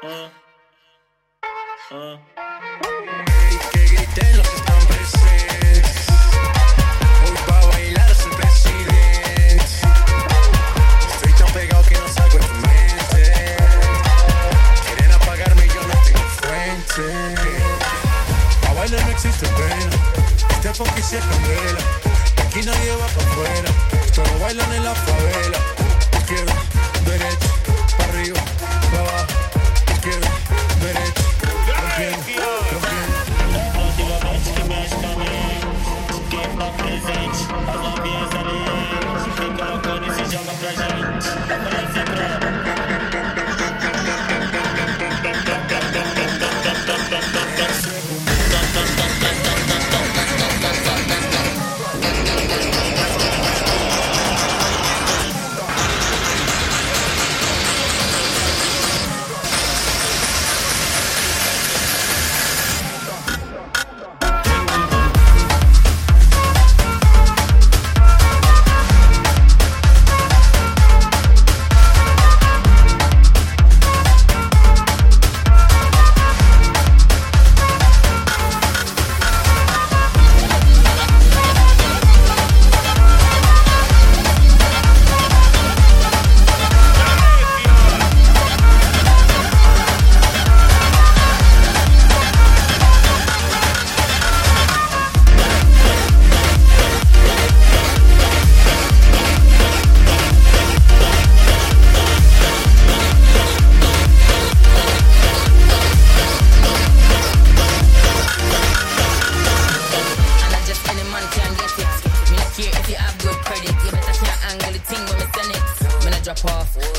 Que griten los están presos, hoy va a bailar su presidente. Estoy tan pegado que no salgo de su mente. Quieren apagarme y yo no tengo fuente. A bailar no existe pena, este funk es candela. Aquí no lleva para fuera, solo baila en la 頑張ってください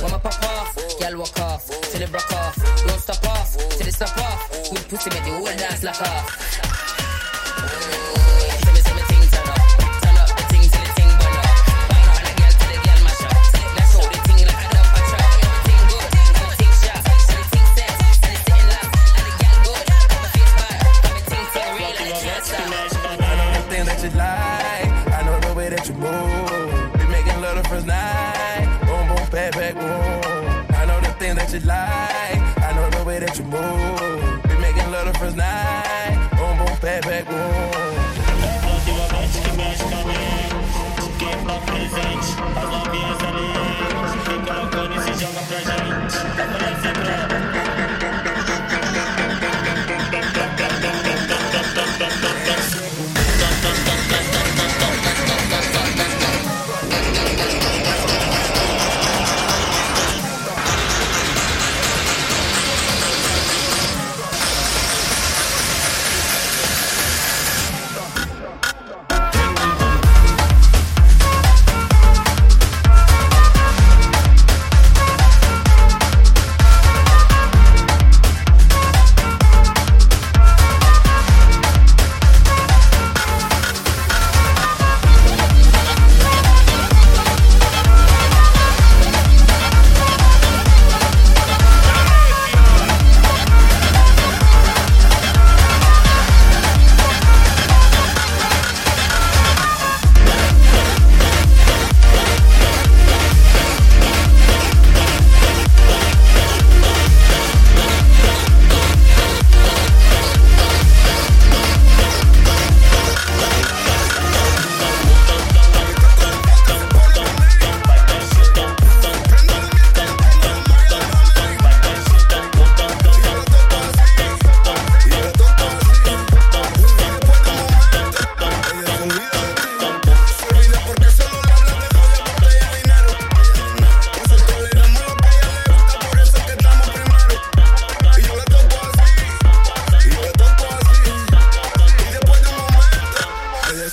Mama pop off, you walk off, till it broke off. Don't stop off, till it stop off. Good pussy make the whole dance lock off. that you like. I know the way that you move. Be making love the first night. Boom, boom, back, back, boom. I love you, I bet you my presents. I love you.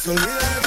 Se olvida